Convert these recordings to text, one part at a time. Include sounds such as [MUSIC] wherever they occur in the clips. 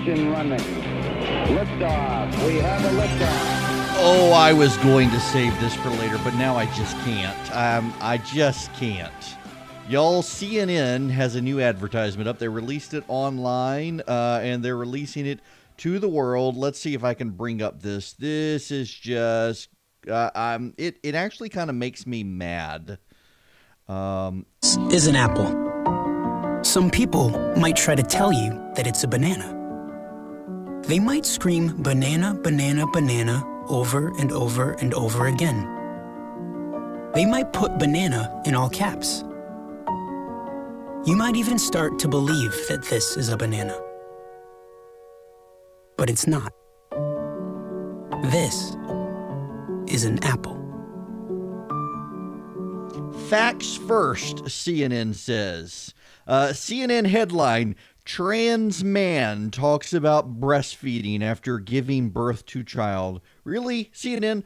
engine running. Liftoff. We have a liftoff. Oh, I was going to save this for later, but now I just can't. Um, I just can't. Y'all, CNN has a new advertisement up. They released it online, uh, and they're releasing it to the world. Let's see if I can bring up this. This is just, uh, um, it it actually kind of makes me mad. Um, is an apple. Some people might try to tell you that it's a banana. They might scream banana, banana, banana over and over and over again. They might put banana in all caps. You might even start to believe that this is a banana. But it's not. This is an apple. Facts first, CNN says. Uh, CNN headline Trans man talks about breastfeeding after giving birth to child. Really? CNN?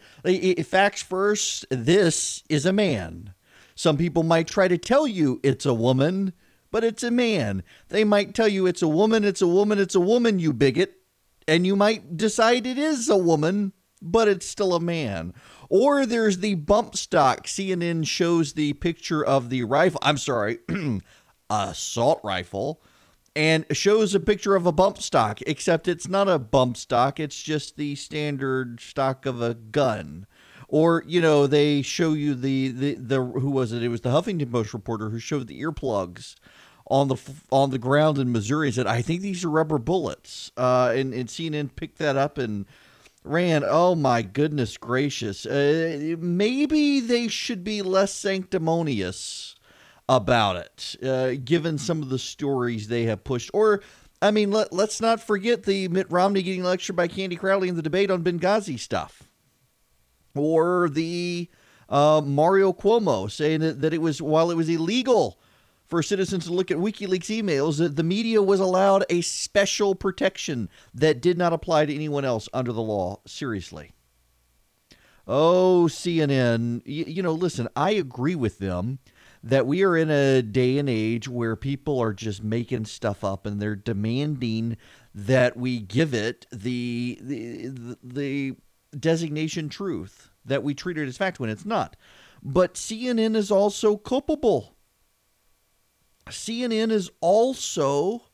Facts first, this is a man. Some people might try to tell you it's a woman, but it's a man. They might tell you it's a woman, it's a woman, it's a woman, you bigot. And you might decide it is a woman, but it's still a man. Or there's the bump stock. CNN shows the picture of the rifle. I'm sorry, [CLEARS THROAT] assault rifle and shows a picture of a bump stock, except it's not a bump stock, it's just the standard stock of a gun. Or, you know, they show you the, the, the who was it? It was the Huffington Post reporter who showed the earplugs on the on the ground in Missouri and said, I think these are rubber bullets. Uh, and, and CNN picked that up and ran. Oh my goodness gracious. Uh, maybe they should be less sanctimonious about it, uh, given some of the stories they have pushed. Or, I mean, let, let's not forget the Mitt Romney getting lectured by Candy Crowley in the debate on Benghazi stuff. Or the uh, Mario Cuomo saying that, that it was, while it was illegal for citizens to look at WikiLeaks emails, that the media was allowed a special protection that did not apply to anyone else under the law. Seriously. Oh, CNN, you, you know, listen, I agree with them that we are in a day and age where people are just making stuff up and they're demanding that we give it the the the designation truth that we treat it as fact when it's not. But CNN is also culpable. CNN is also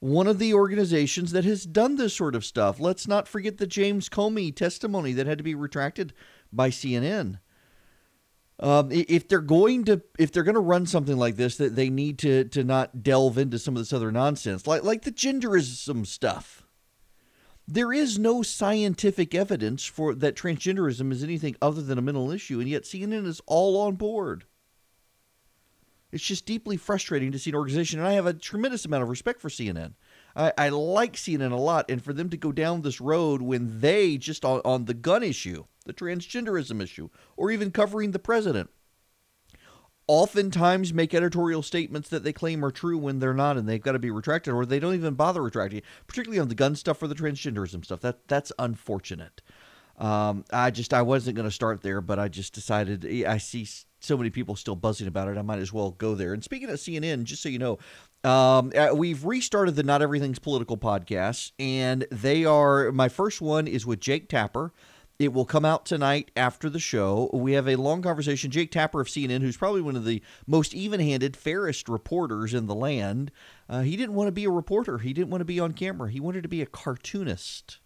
one of the organizations that has done this sort of stuff. Let's not forget the James Comey testimony that had to be retracted by CNN. Um, if they're going to if they're going to run something like this, that they need to to not delve into some of this other nonsense, like like the genderism stuff. There is no scientific evidence for that transgenderism is anything other than a mental issue, and yet CNN is all on board. It's just deeply frustrating to see an organization, and I have a tremendous amount of respect for CNN. I, I like CNN a lot, and for them to go down this road when they just on, on the gun issue the transgenderism issue, or even covering the president. Oftentimes make editorial statements that they claim are true when they're not, and they've got to be retracted, or they don't even bother retracting, particularly on the gun stuff or the transgenderism stuff. That that's unfortunate. Um, I just I wasn't going to start there, but I just decided I see so many people still buzzing about it. I might as well go there. And speaking of CNN, just so you know, um, uh, we've restarted the Not Everything's Political podcast, and they are my first one is with Jake Tapper. It will come out tonight after the show. We have a long conversation. Jake Tapper of CNN, who's probably one of the most even handed, fairest reporters in the land, uh, he didn't want to be a reporter. He didn't want to be on camera. He wanted to be a cartoonist.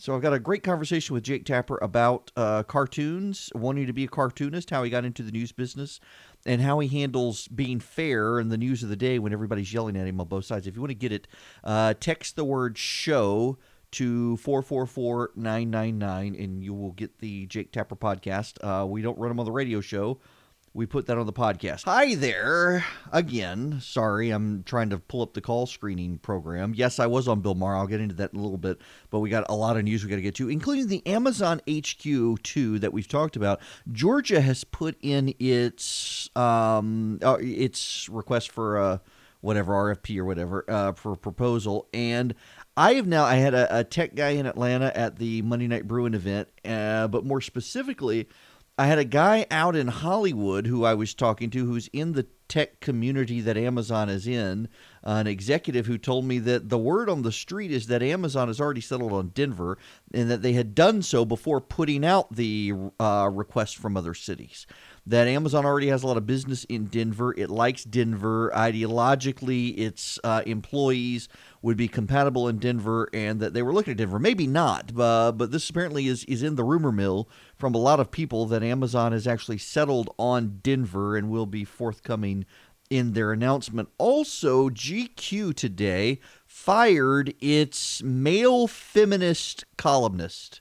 So I've got a great conversation with Jake Tapper about uh, cartoons, wanting to be a cartoonist, how he got into the news business, and how he handles being fair in the news of the day when everybody's yelling at him on both sides. If you want to get it, uh, text the word show to 444-999 and you will get the Jake Tapper podcast. Uh, we don't run them on the radio show. We put that on the podcast. Hi there. Again, sorry, I'm trying to pull up the call screening program. Yes, I was on Bill Maher. I'll get into that in a little bit, but we got a lot of news we got to get to, including the Amazon HQ2 that we've talked about. Georgia has put in its um, uh, its request for uh, whatever RFP or whatever uh, for proposal, and I have now. I had a, a, tech guy in Atlanta at the Monday Night Brewing event, uh, but more specifically, I had a guy out in Hollywood who I was talking to, who's in the tech community that Amazon is in, an executive who told me that the word on the street is that Amazon has already settled on Denver and that they had done so before putting out the uh, request from other cities. That Amazon already has a lot of business in Denver. It likes Denver. Ideologically, its uh, employees would be compatible in Denver, and that they were looking at Denver. Maybe not, uh, but this apparently is, is in the rumor mill from a lot of people that Amazon has actually settled on Denver and will be forthcoming in their announcement. Also, GQ today fired its male feminist columnist.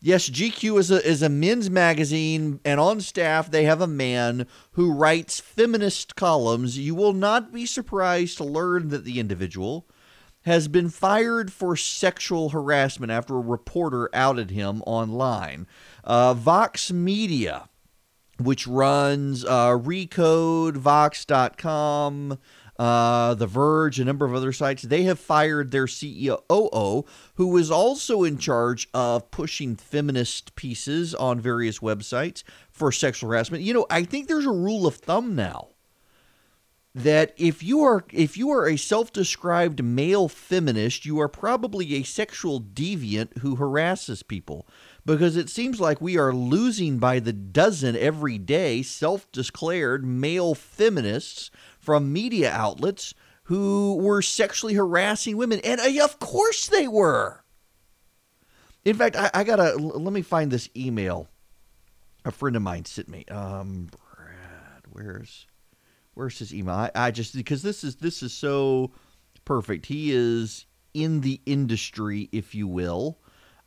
Yes, GQ is a is a men's magazine, and on staff they have a man who writes feminist columns. You will not be surprised to learn that the individual has been fired for sexual harassment after a reporter outed him online. Uh, Vox Media which runs uh, Recode, Vox.com, uh, The Verge, a number of other sites. They have fired their CEO, who was also in charge of pushing feminist pieces on various websites for sexual harassment. You know, I think there's a rule of thumb now that if you are if you are a self-described male feminist, you are probably a sexual deviant who harasses people because it seems like we are losing by the dozen every day self-declared male feminists from media outlets who were sexually harassing women and uh, of course they were. In fact, I, I gotta let me find this email a friend of mine sent me. Um, Brad, where's where's his email? I, I just because this is this is so perfect. He is in the industry, if you will.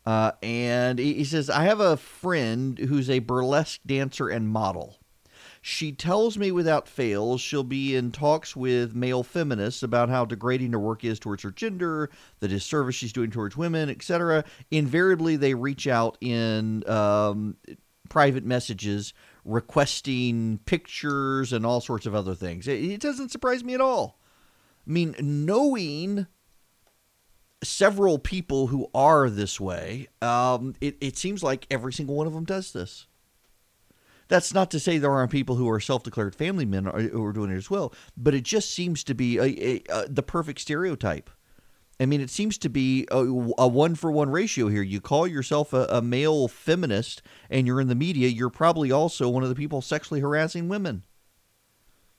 Uh, and he says, I have a friend who's a burlesque dancer and model. She tells me without fail she'll be in talks with male feminists about how degrading her work is towards her gender, the disservice she's doing towards women, etc. Invariably, they reach out in um, private messages requesting pictures and all sorts of other things. It, it doesn't surprise me at all. I mean, knowing several people who are this way, um, it, it seems like every single one of them does this. That's not to say there aren't people who are self-declared family men who are doing it as well, but it just seems to be a, a, a, the perfect stereotype. I mean, it seems to be a, a one for one ratio here. You call yourself a male feminist and you're in the media, you're probably also one of the people sexually harassing women.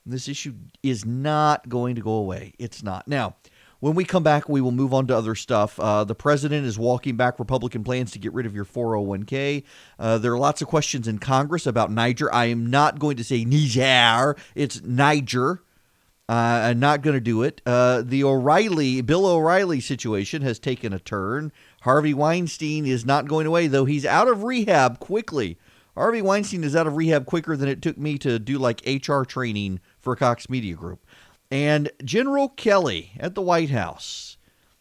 This issue is not going to go away. It's not. Now, when we come back, we will move on to other stuff. Uh, the president is walking back Republican plans to get rid of your 401k. Uh, there are lots of questions in Congress about Niger. I am not going to say Niger, it's Niger. Uh, I'm not going to do it. Uh, the O'Reilly, Bill O'Reilly situation has taken a turn. Harvey Weinstein is not going away, though he's out of rehab quickly. Harvey Weinstein is out of rehab quicker than it took me to do like HR training for Cox Media Group. And General Kelly at the White House,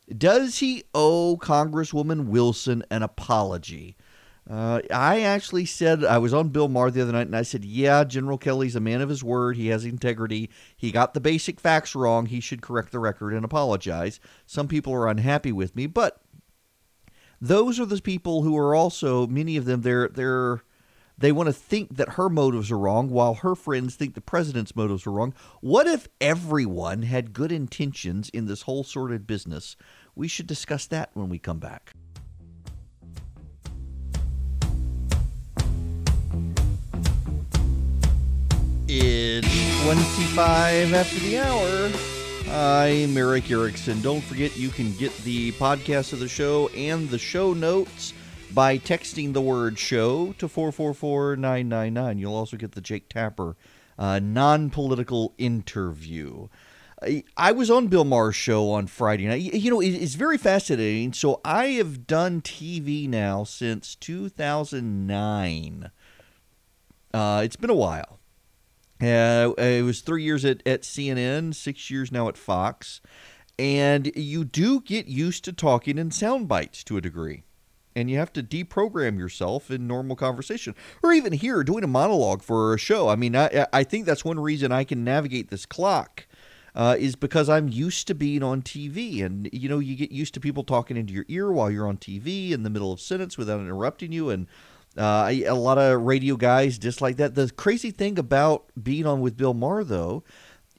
does he owe Congresswoman Wilson an apology? Uh, I actually said I was on Bill Maher the other night, and I said, "Yeah, General Kelly's a man of his word. He has integrity. He got the basic facts wrong. He should correct the record and apologize." Some people are unhappy with me, but those are the people who are also many of them. They're they're they want to think that her motives are wrong, while her friends think the president's motives are wrong. What if everyone had good intentions in this whole sordid business? We should discuss that when we come back. It's 25 after the hour. I'm Erick Erickson. Don't forget you can get the podcast of the show and the show notes by texting the word show to 444999. You'll also get the Jake Tapper uh, non political interview. I was on Bill Maher's show on Friday night. You know, it's very fascinating. So I have done TV now since 2009. Uh, it's been a while. Uh, it was three years at, at CNN, six years now at Fox. And you do get used to talking in sound bites to a degree. And you have to deprogram yourself in normal conversation, or even here doing a monologue for a show. I mean, I, I think that's one reason I can navigate this clock. Uh, is because I'm used to being on TV. And, you know, you get used to people talking into your ear while you're on TV in the middle of sentence without interrupting you. And uh, a lot of radio guys dislike that. The crazy thing about being on with Bill Maher, though,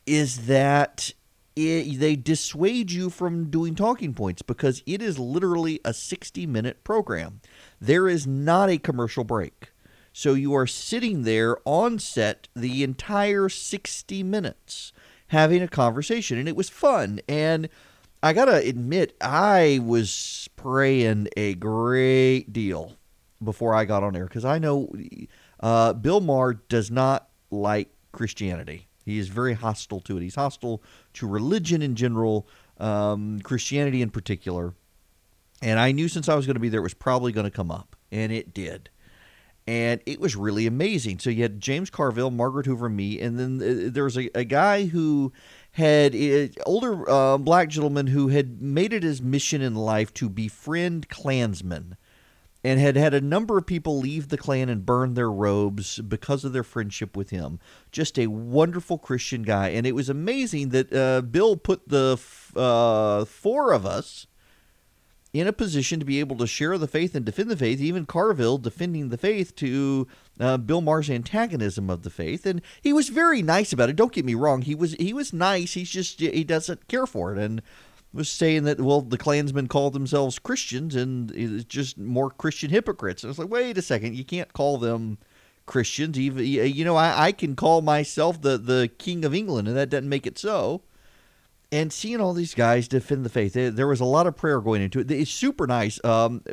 is that it, they dissuade you from doing talking points because it is literally a 60 minute program. There is not a commercial break. So you are sitting there on set the entire 60 minutes having a conversation, and it was fun. And I got to admit, I was praying a great deal before I got on air because I know uh, Bill Maher does not like Christianity. He is very hostile to it. He's hostile to religion in general, um, Christianity in particular. And I knew since I was going to be there, it was probably going to come up, and it did. And it was really amazing. So you had James Carville, Margaret Hoover, me, and then uh, there was a, a guy who had uh, older uh, black gentleman who had made it his mission in life to befriend Klansmen and had had a number of people leave the Klan and burn their robes because of their friendship with him. Just a wonderful Christian guy. And it was amazing that uh, Bill put the f- uh, four of us in a position to be able to share the faith and defend the faith, even Carville defending the faith to uh, Bill Maher's antagonism of the faith. And he was very nice about it. Don't get me wrong. He was he was nice. He's just he doesn't care for it. And was saying that well the Klansmen called themselves Christians and it's just more Christian hypocrites. And I was like, wait a second, you can't call them Christians. Even you know, I, I can call myself the the King of England, and that doesn't make it so. And seeing all these guys defend the faith, there was a lot of prayer going into it. It's super nice. Um,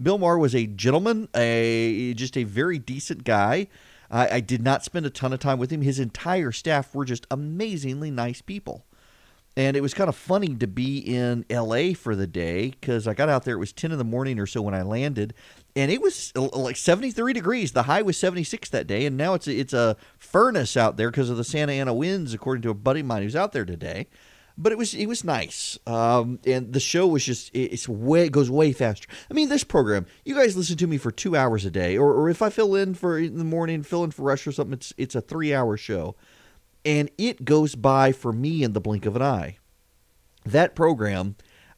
Bill Maher was a gentleman, a just a very decent guy. I, I did not spend a ton of time with him. His entire staff were just amazingly nice people. And it was kind of funny to be in LA for the day because I got out there. It was 10 in the morning or so when I landed, and it was uh, like 73 degrees. The high was 76 that day, and now it's a, it's a furnace out there because of the Santa Ana winds, according to a buddy of mine who's out there today. But it was it was nice, um, and the show was just it's way it goes way faster. I mean, this program, you guys listen to me for two hours a day, or, or if I fill in for in the morning, fill in for Rush or something, it's it's a three hour show and it goes by for me in the blink of an eye. That program,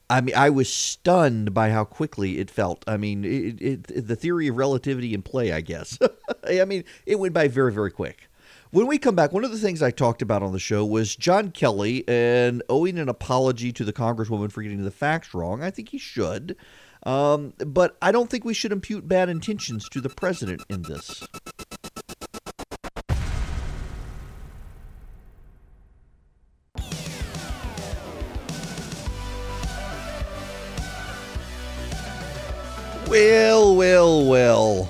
I mean, I was stunned by how quickly it felt. I mean, it, it, the theory of relativity in play, I guess. [LAUGHS] I mean, it went by very, very quick. When we come back, one of the things I talked about on the show was John Kelly and owing an apology to the Congresswoman for getting the facts wrong. I think he should. Um, but I don't think we should impute bad intentions to the president in this. Well, well, well.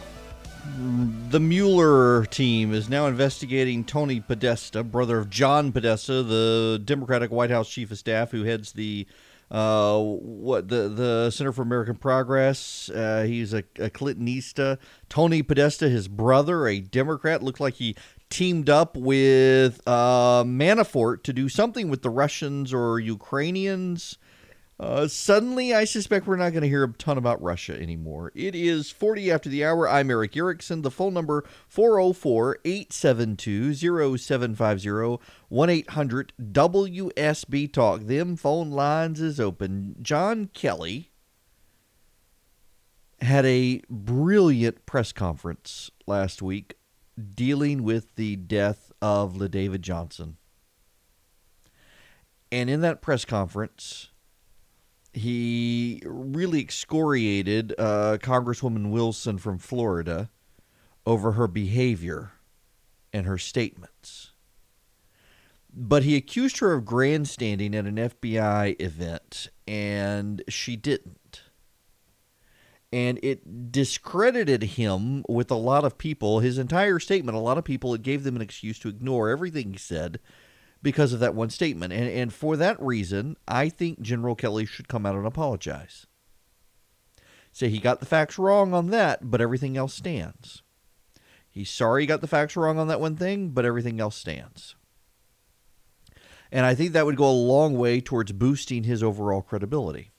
The Mueller team is now investigating Tony Podesta, brother of John Podesta, the Democratic White House chief of staff who heads the uh, what the the Center for American Progress. Uh, he's a, a Clintonista. Tony Podesta, his brother, a Democrat, looked like he teamed up with uh, Manafort to do something with the Russians or Ukrainians. Uh, suddenly, I suspect we're not going to hear a ton about Russia anymore. It is 40 after the hour. I'm Erick Erickson. The phone number 404 872 0750 1 800 WSB Talk. Them phone lines is open. John Kelly had a brilliant press conference last week dealing with the death of LaDavid Johnson. And in that press conference, he really excoriated uh, Congresswoman Wilson from Florida over her behavior and her statements. But he accused her of grandstanding at an FBI event, and she didn't. And it discredited him with a lot of people. His entire statement, a lot of people, it gave them an excuse to ignore everything he said because of that one statement. And, and for that reason, I think General Kelly should come out and apologize. Say he got the facts wrong on that, but everything else stands. He's sorry he got the facts wrong on that one thing, but everything else stands. And I think that would go a long way towards boosting his overall credibility.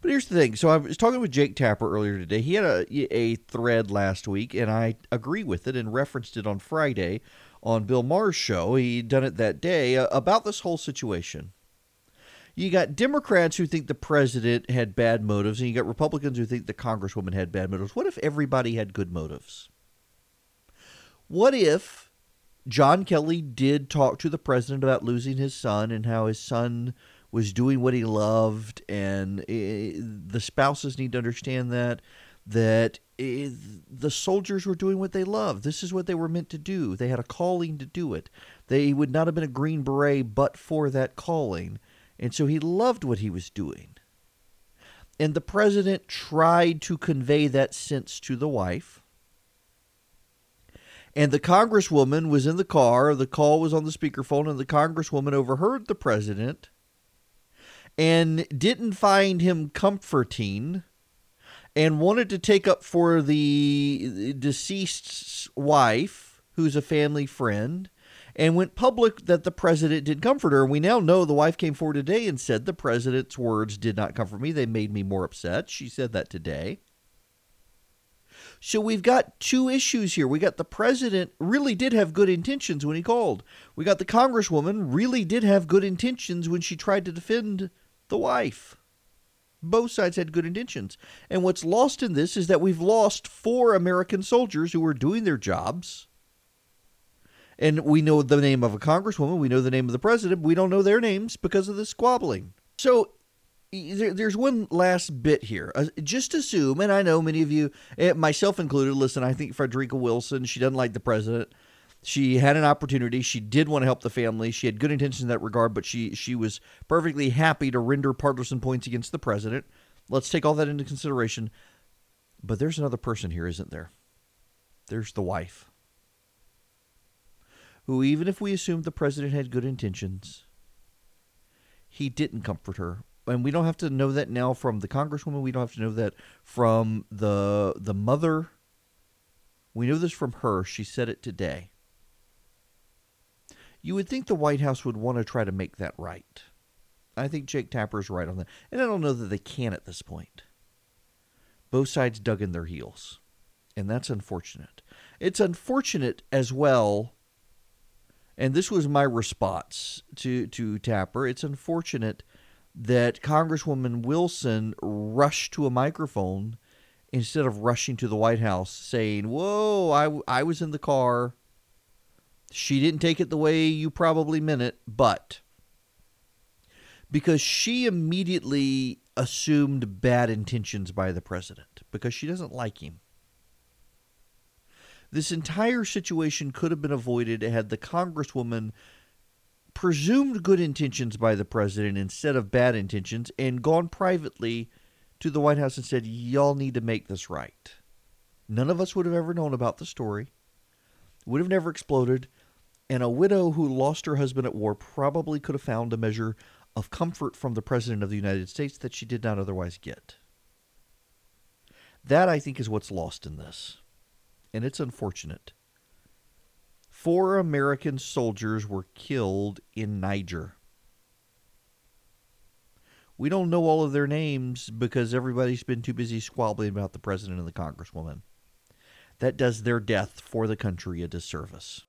But here's the thing. So I was talking with Jake Tapper earlier today. He had a, a thread last week, and I agree with it and referenced it on Friday on Bill Maher's show. He'd done it that day uh, about this whole situation. You got Democrats who think the president had bad motives, and you got Republicans who think the Congresswoman had bad motives. What if everybody had good motives? What if John Kelly did talk to the president about losing his son and how his son was doing what he loved, and eh, the spouses need to understand that that the soldiers were doing what they loved. This is what they were meant to do. They had a calling to do it. They would not have been a Green Beret but for that calling, and so he loved what he was doing. And the president tried to convey that sense to the wife. And the congresswoman was in the car. The call was on the speakerphone, and the congresswoman overheard the president and didn't find him comforting and wanted to take up for the deceased's wife, who's a family friend, and went public that the president did comfort her. We now know the wife came forward today and said the president's words did not comfort me. They made me more upset. She said that today. So we've got two issues here. We got the president really did have good intentions when he called. We got the congresswoman really did have good intentions when she tried to defend the wife. Both sides had good intentions. And what's lost in this is that we've lost four American soldiers who were doing their jobs. And we know the name of a congresswoman, we know the name of the president, we don't know their names because of the squabbling. So there's one last bit here. Uh, just assume, and I know many of you, eh, myself included, listen, I think Frederica Wilson, she doesn't like the president. She had an opportunity. She did want to help the family. She had good intentions in that regard, but she she was perfectly happy to render partisan points against the president. Let's take all that into consideration. But there's another person here, isn't there? There's the wife. Who, even if we assumed the president had good intentions, he didn't comfort her. And we don't have to know that now from the congresswoman. We don't have to know that from the the mother. We know this from her. She said it today. You would think the White House would want to try to make that right. I think Jake Tapper is right on that. And I don't know that they can at this point. Both sides dug in their heels. And that's unfortunate. It's unfortunate as well, and this was my response to, to Tapper. It's unfortunate that Congresswoman Wilson rushed to a microphone instead of rushing to the White House saying, Whoa, I, I was in the car. She didn't take it the way you probably meant it, but because she immediately assumed bad intentions by the president because she doesn't like him. This entire situation could have been avoided had the congresswoman presumed good intentions by the president instead of bad intentions and gone privately to the White House and said, Y'all need to make this right. None of us would have ever known about the story, would have never exploded, and a widow who lost her husband at war probably could have found a measure of comfort from the President of the United States that she did not otherwise get. That, I think, is what's lost in this. And it's unfortunate. Four American soldiers were killed in Niger. We don't know all of their names because everybody's been too busy squabbling about the president and the congresswoman. That does their death for the country a disservice.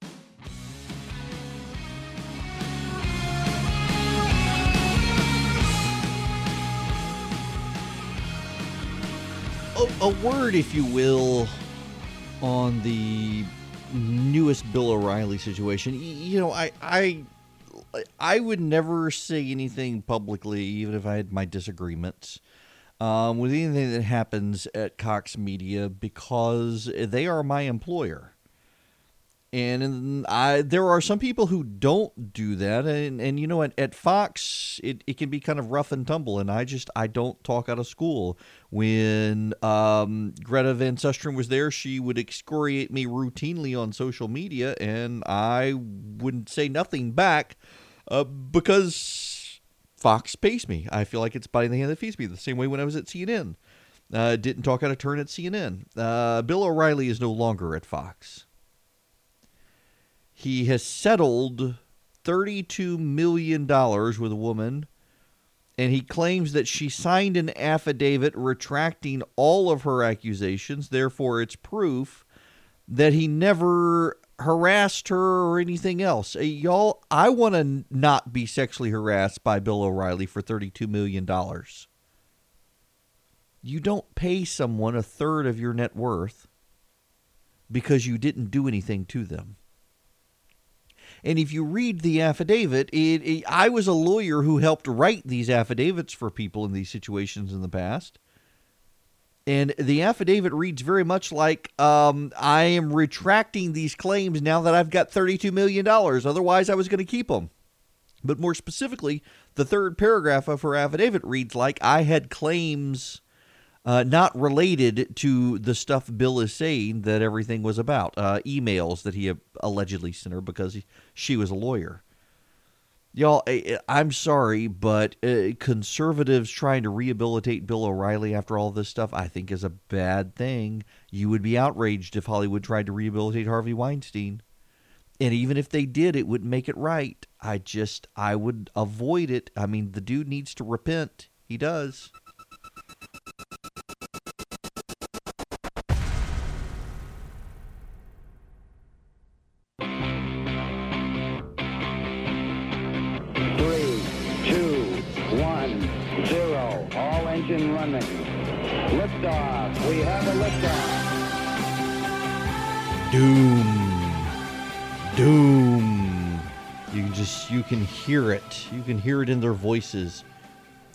A, a word, if you will, on the newest Bill O'Reilly situation. You know, I I I would never say anything publicly, even if I had my disagreements um, with anything that happens at Cox Media, because they are my employer and I, there are some people who don't do that. And, and you know at, at fox it, it can be kind of rough and tumble. And i just i don't talk out of school. When um, greta van susteren was there she would excoriate me routinely on social media. And i wouldn't say nothing back uh, because fox pays me. I feel like it's biting the hand that feeds me the same way when i was at cnn uh, didn't talk out of turn at cnn uh, bill o'reilly is no longer at fox he has settled $32 million with a woman, and he claims that she signed an affidavit retracting all of her accusations. Therefore, it's proof that he never harassed her or anything else. Uh, y'all, I want to not be sexually harassed by Bill O'Reilly for $32 million. You don't pay someone a third of your net worth because you didn't do anything to them. And if you read the affidavit, it, it, I was a lawyer who helped write these affidavits for people in these situations in the past. And the affidavit reads very much like um, I am retracting these claims now that I've got $32 million. Otherwise, I was going to keep them. But more specifically, the third paragraph of her affidavit reads like I had claims uh, not related to the stuff Bill is saying that everything was about, uh, emails that he allegedly sent her because he, she was a lawyer. Y'all, I'm sorry, but uh, conservatives trying to rehabilitate Bill O'Reilly after all this stuff, I think is a bad thing. You would be outraged if Hollywood tried to rehabilitate Harvey Weinstein. And even if they did, it wouldn't make it right. I just, I would avoid it. I mean, the dude needs to repent. He does. Can hear it. You can hear it in their voices.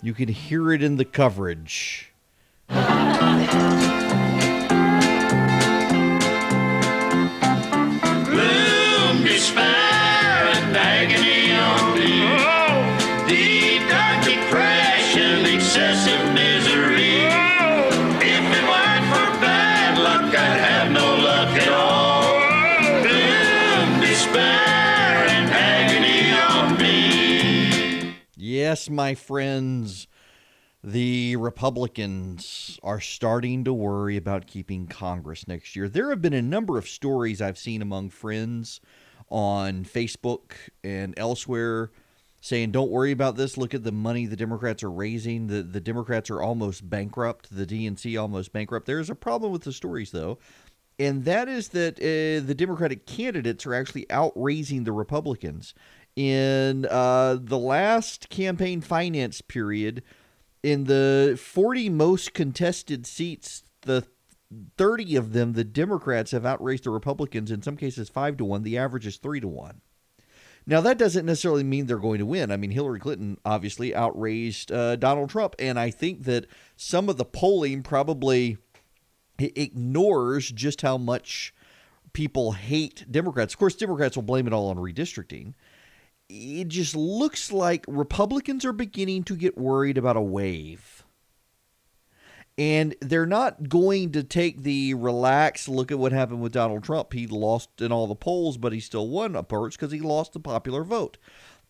You can hear it in the coverage. [LAUGHS] Yes, my friends, the Republicans are starting to worry about keeping Congress next year. There have been a number of stories I've seen among friends on Facebook and elsewhere saying, don't worry about this. Look at the money the Democrats are raising. The, the Democrats are almost bankrupt, the DNC almost bankrupt. There's a problem with the stories, though. And that is that uh, the Democratic candidates are actually outraising the Republicans in uh, the last campaign finance period, in the 40 most contested seats, the 30 of them, the Democrats have outraised the Republicans, in some cases 5 to 1. The average is 3 to 1. Now, that doesn't necessarily mean they're going to win. I mean, Hillary Clinton obviously outraised uh, Donald Trump, and I think that some of the polling probably ignores just how much people hate Democrats. Of course, Democrats will blame it all on redistricting it just looks like Republicans are beginning to get worried about a wave. And they're not going to take the relaxed look at what happened with Donald Trump. He lost in all the polls, but he still won a approach because he lost the popular vote.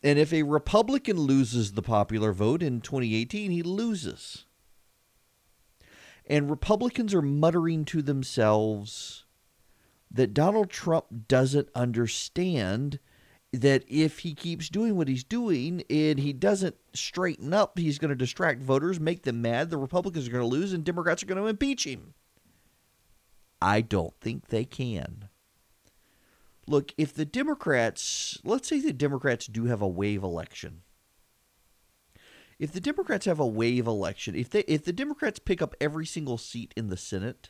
And if a Republican loses the popular vote in 2018, he loses. And Republicans are muttering to themselves that Donald Trump doesn't understand – that if he keeps doing what he's doing and he doesn't straighten up, he's going to distract voters, make them mad. The Republicans are going to lose, and Democrats are going to impeach him. I don't think they can. Look, if the Democrats, let's say the Democrats do have a wave election. If the Democrats have a wave election, if they if the Democrats pick up every single seat in the Senate,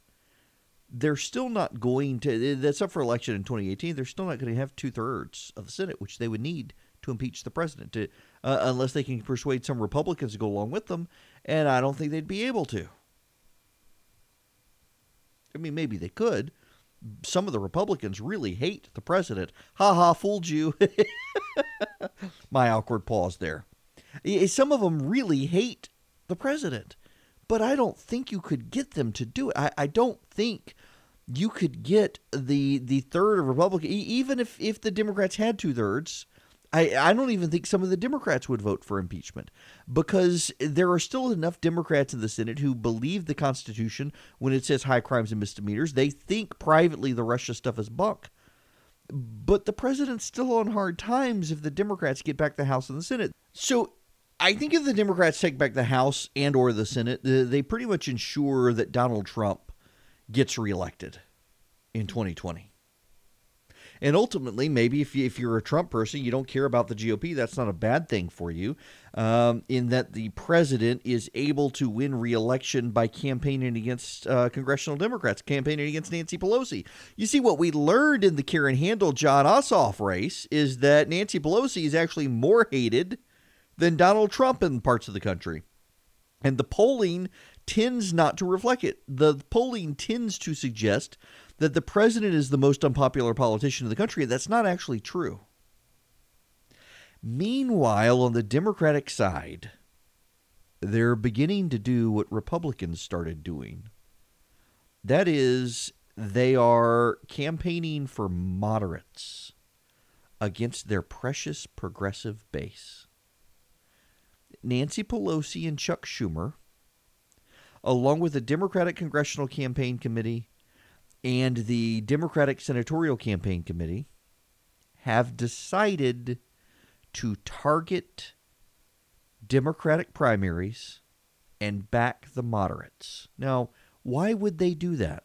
they're still not going to. That's up for election in 2018. They're still not going to have two thirds of the Senate, which they would need to impeach the president, to, uh, unless they can persuade some Republicans to go along with them. And I don't think they'd be able to. I mean, maybe they could. Some of the Republicans really hate the president. Ha ha, fooled you. [LAUGHS] My awkward pause there. Some of them really hate the president but I don't think you could get them to do it. I, I don't think you could get the the third of Republican, even if if the Democrats had two thirds. I, I don't even think some of the Democrats would vote for impeachment because there are still enough Democrats in the Senate who believe the Constitution when it says high crimes and misdemeanors. They think privately the Russia stuff is bunk. But the president's still on hard times if the Democrats get back the House and the Senate. So I think if the Democrats take back the House and or the Senate, they pretty much ensure that Donald Trump gets reelected in 2020. And ultimately, maybe if, you, if you're a Trump person, you don't care about the GOP, that's not a bad thing for you, um, in that the president is able to win re-election by campaigning against uh, congressional Democrats, campaigning against Nancy Pelosi. You see, what we learned in the Karen Handel Jon Ossoff race is that Nancy Pelosi is actually more hated than Donald Trump in parts of the country. And the polling tends not to reflect it. The polling tends to suggest that the president is the most unpopular politician in the country. That's not actually true. Meanwhile, on the Democratic side, they're beginning to do what Republicans started doing. That is, they are campaigning for moderates against their precious progressive base. Nancy Pelosi and Chuck Schumer, along with the Democratic Congressional Campaign Committee and the Democratic Senatorial Campaign Committee, have decided to target Democratic primaries and back the moderates. Now, why would they do that?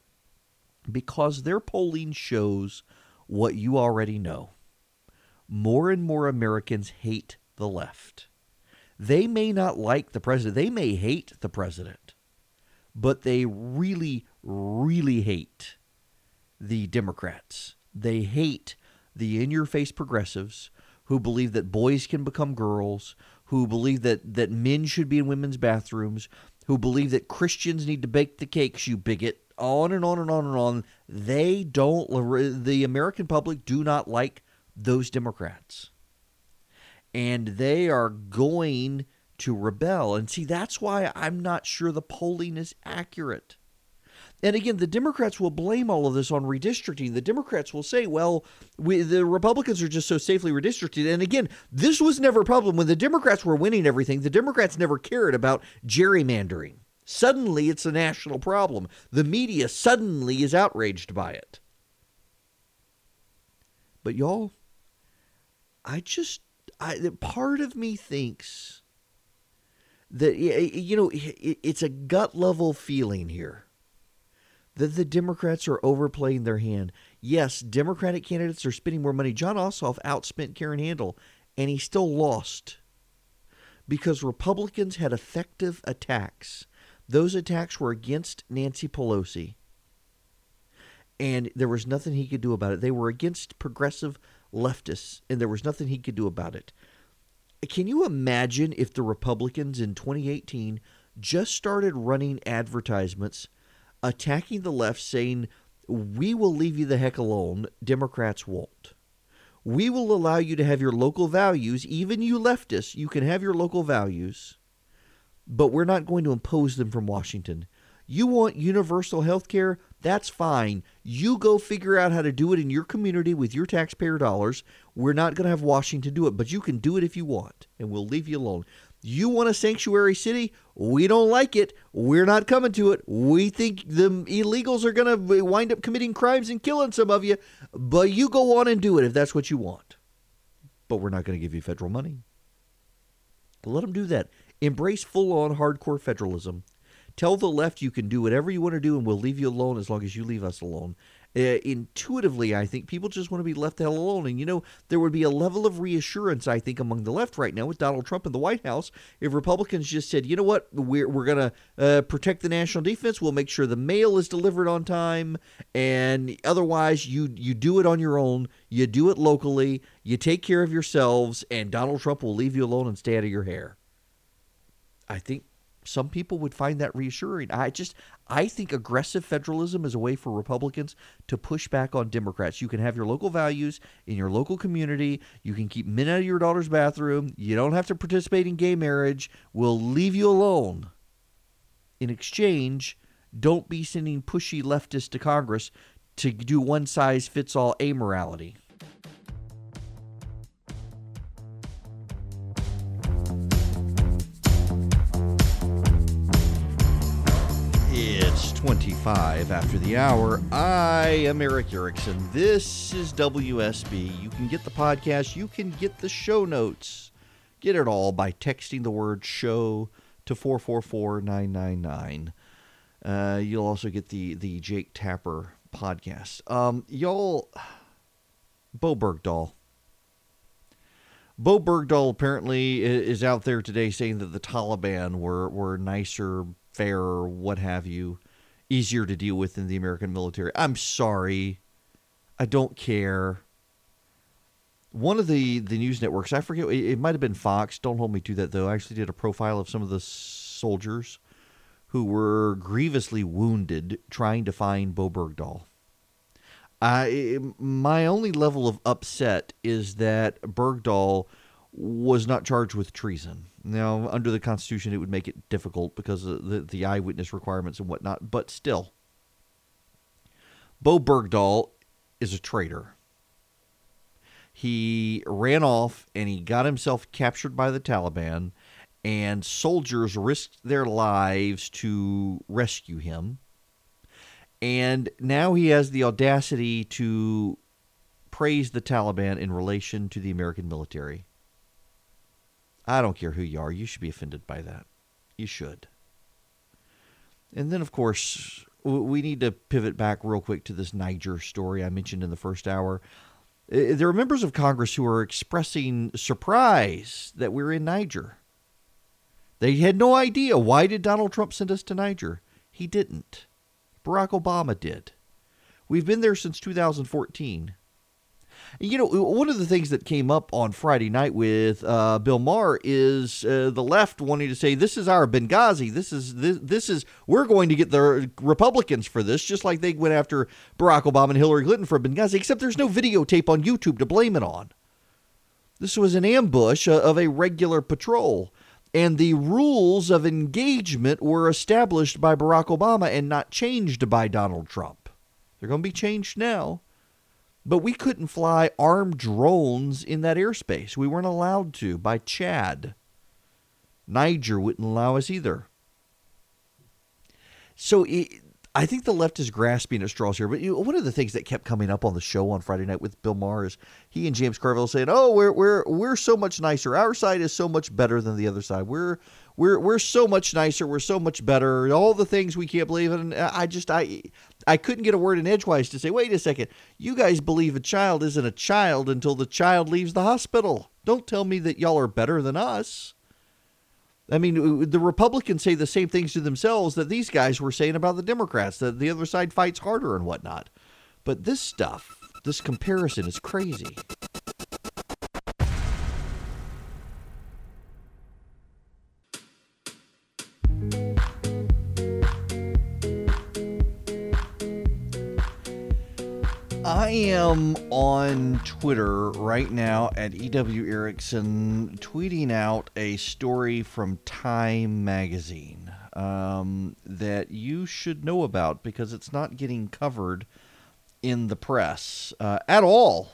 Because their polling shows what you already know. More and more Americans hate the left. They may not like the president, they may hate the president, but they really, really hate the Democrats. They hate the in your face progressives who believe that boys can become girls, who believe that, that men should be in women's bathrooms, who believe that Christians need to bake the cakes, you bigot, on and on and on and on. They don't, the American public do not like those Democrats and they are going to rebel. And see, that's why I'm not sure the polling is accurate. And again, the Democrats will blame all of this on redistricting. The Democrats will say, well, we, the Republicans are just so safely redistricted. And again, this was never a problem. When the Democrats were winning everything, the Democrats never cared about gerrymandering. Suddenly, it's a national problem. The media suddenly is outraged by it. But y'all, I just I, part of me thinks that you know it's a gut level feeling here that the Democrats are overplaying their hand. Yes, Democratic candidates are spending more money. Jon Ossoff outspent Karen Handel, and he still lost because Republicans had effective attacks. Those attacks were against Nancy Pelosi, and there was nothing he could do about it. They were against progressive leftists, and there was nothing he could do about it. Can you imagine if the Republicans in 2018 just started running advertisements attacking the left, saying, We will leave you the heck alone, Democrats won't. We will allow you to have your local values, even you leftists, you can have your local values, but we're not going to impose them from Washington. You want universal health care? That's fine. You go figure out how to do it in your community with your taxpayer dollars. We're not going to have Washington do it, but you can do it if you want, and we'll leave you alone. You want a sanctuary city? We don't like it. We're not coming to it. We think the illegals are going to wind up committing crimes and killing some of you, but you go on and do it if that's what you want. But we're not going to give you federal money. Let them do that. Embrace full on hardcore federalism. Tell the left you can do whatever you want to do and we'll leave you alone as long as you leave us alone. Uh, intuitively, I think people just want to be left the hell alone. And, you know, there would be a level of reassurance, I think, among the left right now with Donald Trump in the White House if Republicans just said, you know what, we're, we're going to uh, protect the national defense. We'll make sure the mail is delivered on time. And otherwise, you, you do it on your own. You do it locally. You take care of yourselves. And Donald Trump will leave you alone and stay out of your hair. I think some people would find that reassuring. I just I think aggressive federalism is a way for Republicans to push back on Democrats. You can have your local values in your local community. You can keep men out of your daughter's bathroom. You don't have to participate in gay marriage. We'll leave you alone. In exchange, don't be sending pushy leftists to Congress to do one size fits all amorality. 25 after the hour. I am Erick Erickson. This is WSB. You can get the podcast, you can get the show notes. Get it all by texting the word show to 444999. Uh, you'll also get the, the Jake Tapper podcast. Um, y'all, Bowe Bergdahl. Bowe Bergdahl apparently is out there today saying that the Taliban were, were nicer, fairer, what have you, easier to deal with in the American military. I'm sorry. I don't care. One of the, the news networks, I forget, it, it might have been Fox. Don't hold me to that, though. I actually did a profile of some of the soldiers who were grievously wounded trying to find Bowe Bergdahl. I my only level of upset is that Bergdahl was not charged with treason. Now, under the Constitution, it would make it difficult because of the, the eyewitness requirements and whatnot, but still. Bowe Bergdahl is a traitor. He ran off and he got himself captured by the Taliban, and soldiers risked their lives to rescue him and now he has the audacity to praise the Taliban in relation to the American military. I don't care who you are, you should be offended by that. You should. And then, of course, we need to pivot back real quick to this Niger story I mentioned in the first hour. There are members of Congress who are expressing surprise that we're in Niger. They had no idea. Why did Donald Trump send us to Niger? He didn't. Barack Obama did. We've been there since 2014. You know, one of the things that came up on Friday night with uh, Bill Maher is uh, the left wanting to say this is our Benghazi. This is this, this is we're going to get the Republicans for this, just like they went after Barack Obama and Hillary Clinton for Benghazi. Except there's no videotape on YouTube to blame it on. This was an ambush uh, of a regular patrol and the rules of engagement were established by Barack Obama and not changed by Donald Trump. They're going to be changed now. But we couldn't fly armed drones in that airspace. We weren't allowed to by Chad. Niger wouldn't allow us either. So it, I think the left is grasping at straws here. But you one of the things that kept coming up on the show on Friday night with Bill Maher is he and James Carville saying, "Oh, we're we're we're so much nicer. Our side is so much better than the other side. We're we're we're so much nicer. We're so much better. All the things we can't believe." And I just I I couldn't get a word in edgewise to say, "Wait a second. You guys believe a child isn't a child until the child leaves the hospital. Don't tell me that y'all are better than us." I mean, the Republicans say the same things to themselves that these guys were saying about the Democrats, that the other side fights harder and whatnot. But this stuff, this comparison is crazy. I am on Twitter right now at EW Erickson, tweeting out a story from Time Magazine um, that you should know about because it's not getting covered in the press uh, at all.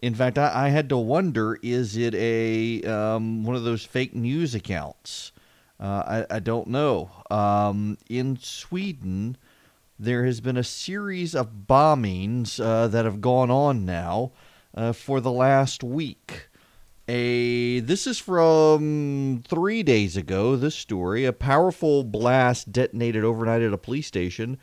In fact, I, I, had to wonder: is it a um, one of those fake news accounts? Uh, I, I, don't know. Um, in Sweden there has been a series of bombings uh, that have gone on now uh, for the last week. A this is from three days ago. This story: a powerful blast detonated overnight at a police station,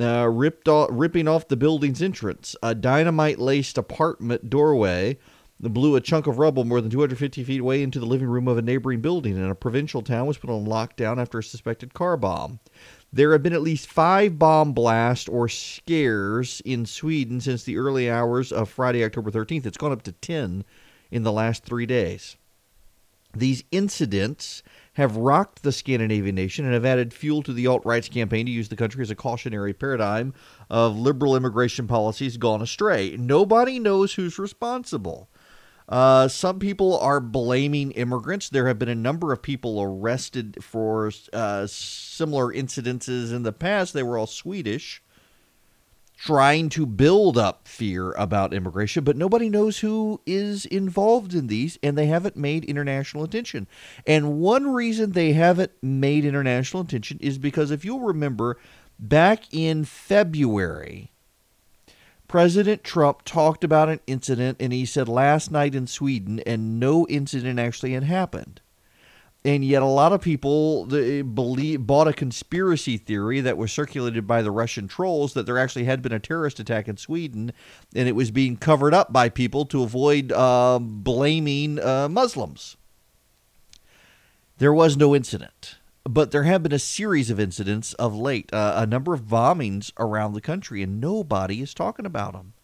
uh, ripped off, ripping off the building's entrance. A dynamite-laced apartment doorway blew a chunk of rubble more than 250 feet away into the living room of a neighboring building, and a provincial town was put on lockdown after a suspected car bomb. There have been at least five bomb blasts or scares in Sweden since the early hours of Friday, October 13th. It's gone up to 10 in the last three days. These incidents have rocked the Scandinavian nation and have added fuel to the alt right's campaign to use the country as a cautionary paradigm of liberal immigration policies gone astray. Nobody knows who's responsible. Uh, some people are blaming immigrants. There have been a number of people arrested for uh, similar incidences in the past. They were all Swedish, trying to build up fear about immigration, but nobody knows who is involved in these, and they haven't made international attention. And one reason they haven't made international attention is because if you'll remember, back in February, President Trump talked about an incident and he said last night in Sweden, and no incident actually had happened. and yet a lot of people believe bought a conspiracy theory that was circulated by the Russian trolls that there actually had been a terrorist attack in Sweden, and it was being covered up by people to avoid uh, blaming uh, Muslims. There was no incident, but there have been a series of incidents of late, uh, a number of bombings around the country, and nobody is talking about them.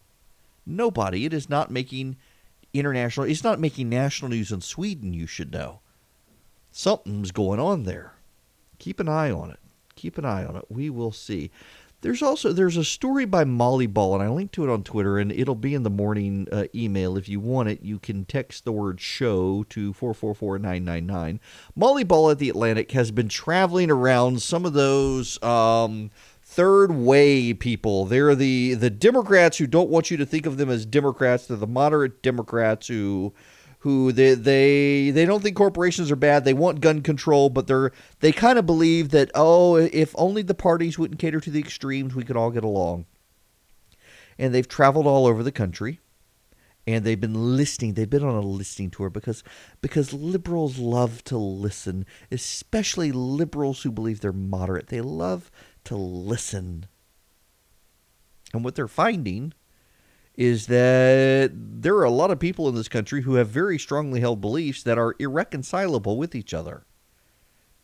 Nobody. It is not making international. It's not making national news in Sweden. You should know something's going on there. Keep an eye on it. Keep an eye on it. We will see. There's also there's a story by Molly Ball, and I linked to it on Twitter, and it'll be in the morning uh, email. If you want it, you can text the word "show" to four four four nine nine nine. Molly Ball at the Atlantic has been traveling around some of those um, third way people. They're the the Democrats who don't want you to think of them as Democrats. They're the moderate Democrats who who they they they don't think corporations are bad. They want gun control, but they're they kind of believe that oh, if only the parties wouldn't cater to the extremes, we could all get along. And they've traveled all over the country, and they've been listening. They've been on a listening tour because because liberals love to listen, especially liberals who believe they're moderate. They love to listen. And what they're finding is that there are a lot of people in this country who have very strongly held beliefs that are irreconcilable with each other.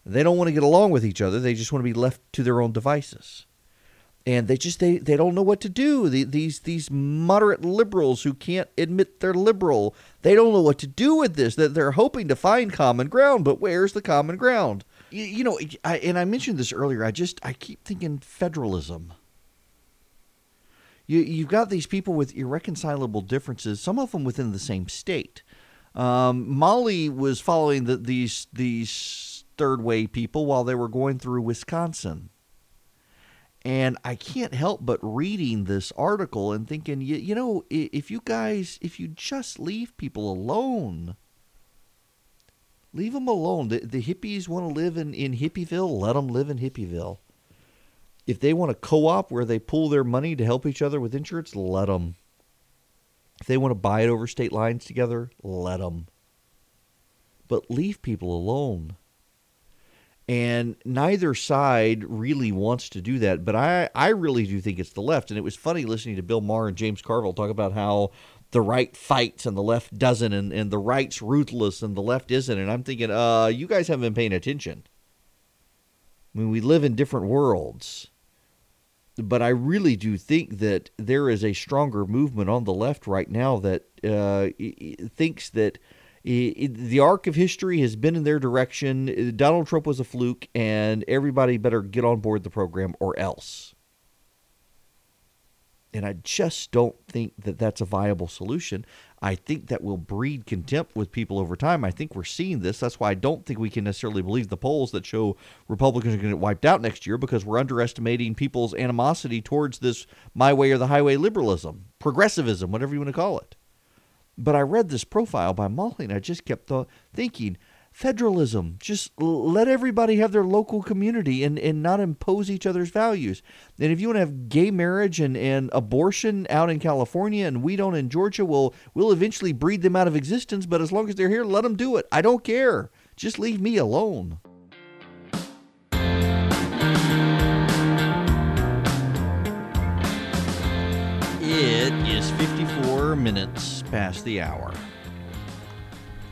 They don't want to get along with each other. They just want to be left to their own devices. And they just they, they don't know what to do. The, these these moderate liberals who can't admit they're liberal, they don't know what to do with this. That they're hoping to find common ground, but where's the common ground? You, you know, I, and I mentioned this earlier. I just I keep thinking federalism you you've got these people with irreconcilable differences, some of them within the same state. Um, Molly was following the, these these third way people while they were going through Wisconsin. And I can't help but reading this article and thinking, you, you know, if you guys, if you just leave people alone, leave them alone. The, the hippies want to live in, in Hippieville, let them live in Hippieville if they want a co-op where they pool their money to help each other with insurance, let them. If they want to buy it over state lines together, let them. But leave people alone. And neither side really wants to do that. But I, I really do think it's the left. And it was funny listening to Bill Maher and James Carville talk about how the right fights and the left doesn't, and, and the right's ruthless and the left isn't. And I'm thinking, uh, you guys haven't been paying attention. I mean, we live in different worlds but I really do think that there is a stronger movement on the left right now that uh, thinks that the arc of history has been in their direction. Donald Trump was a fluke, and everybody better get on board the program or else. And I just don't think that that's a viable solution. I think that will breed contempt with people over time. I think we're seeing this. That's why I don't think we can necessarily believe the polls that show Republicans are going to get wiped out next year because we're underestimating people's animosity towards this my way or the highway liberalism, progressivism, whatever you want to call it. But I read this profile by Molly and I just kept th- thinking, federalism. Just let everybody have their local community and, and not impose each other's values. And if you want to have gay marriage and, and abortion out in California and we don't in Georgia, we'll, we'll eventually breed them out of existence. But as long as they're here, let them do it. I don't care. Just leave me alone. It is 54 minutes past the hour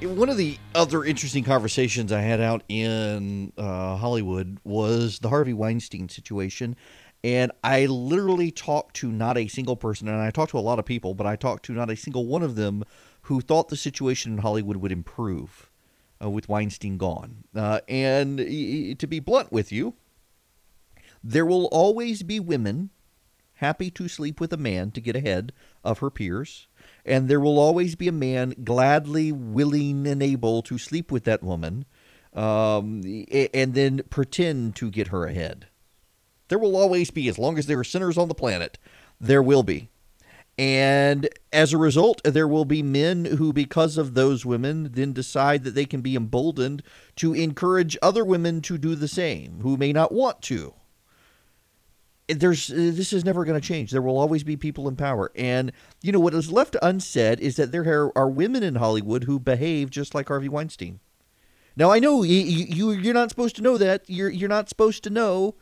one of the other interesting conversations I had out in uh, Hollywood was the Harvey Weinstein situation. And I literally talked to not a single person, and I talked to a lot of people, but I talked to not a single one of them who thought the situation in Hollywood would improve uh, with Weinstein gone. Uh, and to be blunt with you, there will always be women happy to sleep with a man to get ahead of her peers and there will always be a man gladly willing and able to sleep with that woman um, and then pretend to get her ahead. There will always be, as long as there are sinners on the planet, there will be. And as a result, there will be men who, because of those women, then decide that they can be emboldened to encourage other women to do the same who may not want to there's uh, this is never going to change. There will always be people in power, and you know what is left unsaid is that there are women in Hollywood who behave just like Harvey Weinstein, Now I know you, you you're not supposed to know that. You're you're not supposed to know.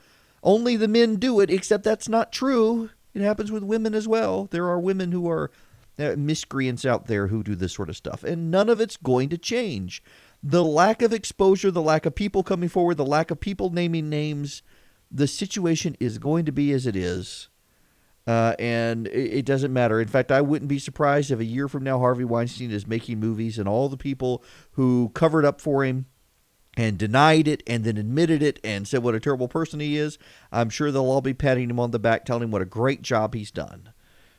Only the men do it, except that's not true. It happens with women as well. There are women who are uh, miscreants out there who do this sort of stuff, and none of it's going to change. The lack of exposure, the lack of people coming forward, the lack of people naming names, the situation is going to be as it is. Uh, and it, it doesn't matter. In fact, I wouldn't be surprised if a year from now Harvey Weinstein is making movies and all the people who covered up for him and denied it and then admitted it and said what a terrible person he is, I'm sure they'll all be patting him on the back, telling him what a great job he's done.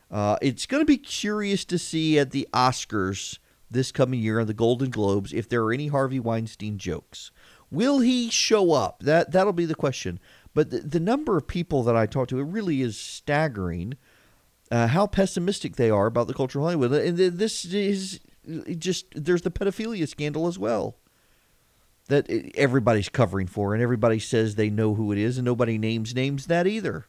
Uh, it's going to be curious to see at the Oscars this coming year and the Golden Globes if there are any Harvey Weinstein jokes. Will he show up? That that'll be the question. But the, the number of people that I talk to, it really is staggering. Uh, how pessimistic they are about the culture of Hollywood, and this is just there's the pedophilia scandal as well that everybody's covering for, and everybody says they know who it is, and nobody names names that either.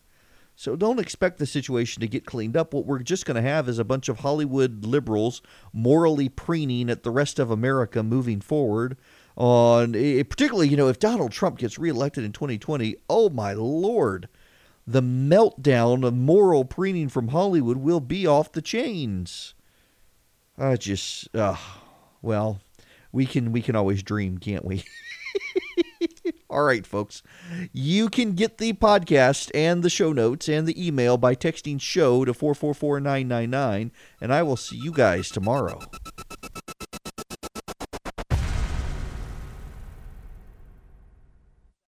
So don't expect the situation to get cleaned up. What we're just going to have is a bunch of Hollywood liberals morally preening at the rest of America moving forward. On particularly, you know, if Donald Trump gets reelected in 2020, oh my lord, the meltdown of moral preening from Hollywood will be off the chains. I just, uh, well, we can we can always dream, can't we? [LAUGHS] All right, folks. You can get the podcast and the show notes and the email by texting show to 444999 and I will see you guys tomorrow.